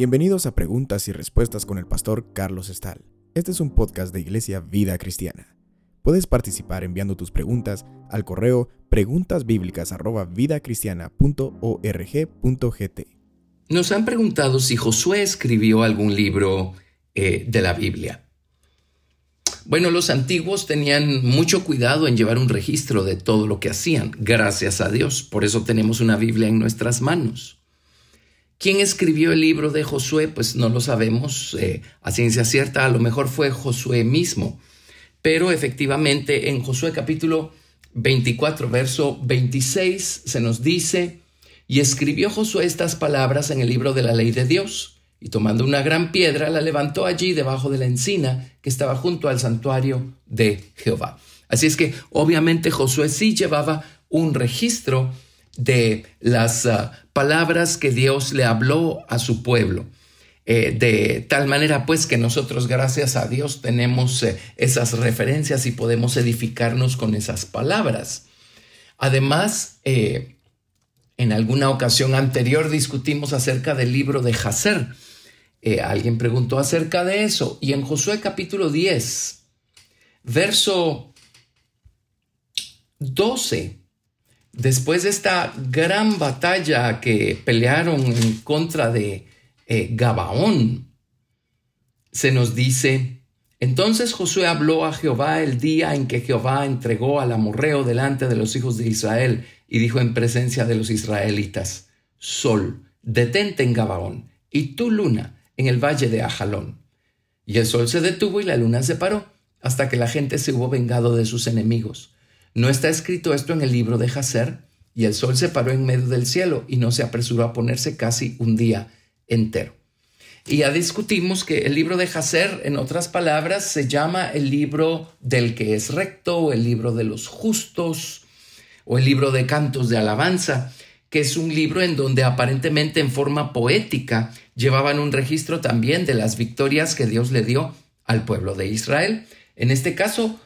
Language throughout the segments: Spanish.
Bienvenidos a Preguntas y Respuestas con el pastor Carlos Estal. Este es un podcast de Iglesia Vida Cristiana. Puedes participar enviando tus preguntas al correo preguntasbiblicas@vidacristiana.org.gt. Nos han preguntado si Josué escribió algún libro eh, de la Biblia. Bueno, los antiguos tenían mucho cuidado en llevar un registro de todo lo que hacían, gracias a Dios. Por eso tenemos una Biblia en nuestras manos. ¿Quién escribió el libro de Josué? Pues no lo sabemos eh, a ciencia cierta, a lo mejor fue Josué mismo. Pero efectivamente en Josué capítulo 24, verso 26 se nos dice, y escribió Josué estas palabras en el libro de la ley de Dios, y tomando una gran piedra la levantó allí debajo de la encina que estaba junto al santuario de Jehová. Así es que obviamente Josué sí llevaba un registro de las ah, palabras que Dios le habló a su pueblo. Eh, de tal manera pues que nosotros gracias a Dios tenemos eh, esas referencias y podemos edificarnos con esas palabras. Además, eh, en alguna ocasión anterior discutimos acerca del libro de Jacer. Alguien preguntó acerca de eso. Y en Josué capítulo 10, verso 12 después de esta gran batalla que pelearon en contra de eh, Gabaón, se nos dice, entonces Josué habló a Jehová el día en que Jehová entregó al amorreo delante de los hijos de Israel y dijo en presencia de los israelitas, Sol, detente en Gabaón, y tú luna en el valle de Ajalón. Y el sol se detuvo y la luna se paró, hasta que la gente se hubo vengado de sus enemigos. ¿No está escrito esto en el libro de Jacer? Y el sol se paró en medio del cielo y no se apresuró a ponerse casi un día entero. Y ya discutimos que el libro de Jacer, en otras palabras, se llama el libro del que es recto, o el libro de los justos, o el libro de cantos de alabanza, que es un libro en donde aparentemente en forma poética llevaban un registro también de las victorias que Dios le dio al pueblo de Israel. En este caso,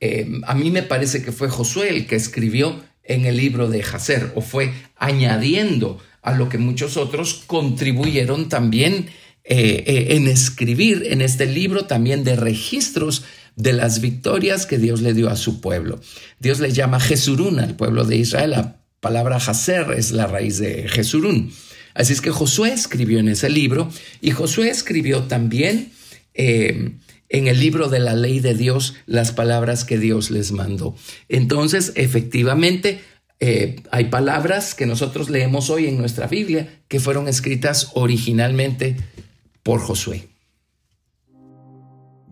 eh, a mí me parece que fue Josué el que escribió en el libro de Jacer o fue añadiendo a lo que muchos otros contribuyeron también eh, eh, en escribir en este libro también de registros de las victorias que Dios le dio a su pueblo. Dios le llama Jesurún al pueblo de Israel. La palabra Jacer es la raíz de Jesurún. Así es que Josué escribió en ese libro y Josué escribió también en el libro de la ley de Dios las palabras que Dios les mandó. Entonces, efectivamente, eh, hay palabras que nosotros leemos hoy en nuestra Biblia que fueron escritas originalmente por Josué.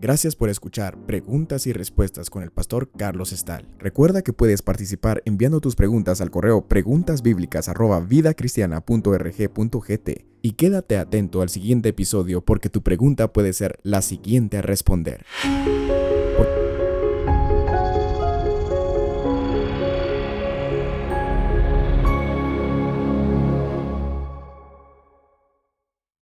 Gracias por escuchar Preguntas y Respuestas con el pastor Carlos Estal. Recuerda que puedes participar enviando tus preguntas al correo preguntasbiblicas@vidacristiana.rg.gt y quédate atento al siguiente episodio porque tu pregunta puede ser la siguiente a responder.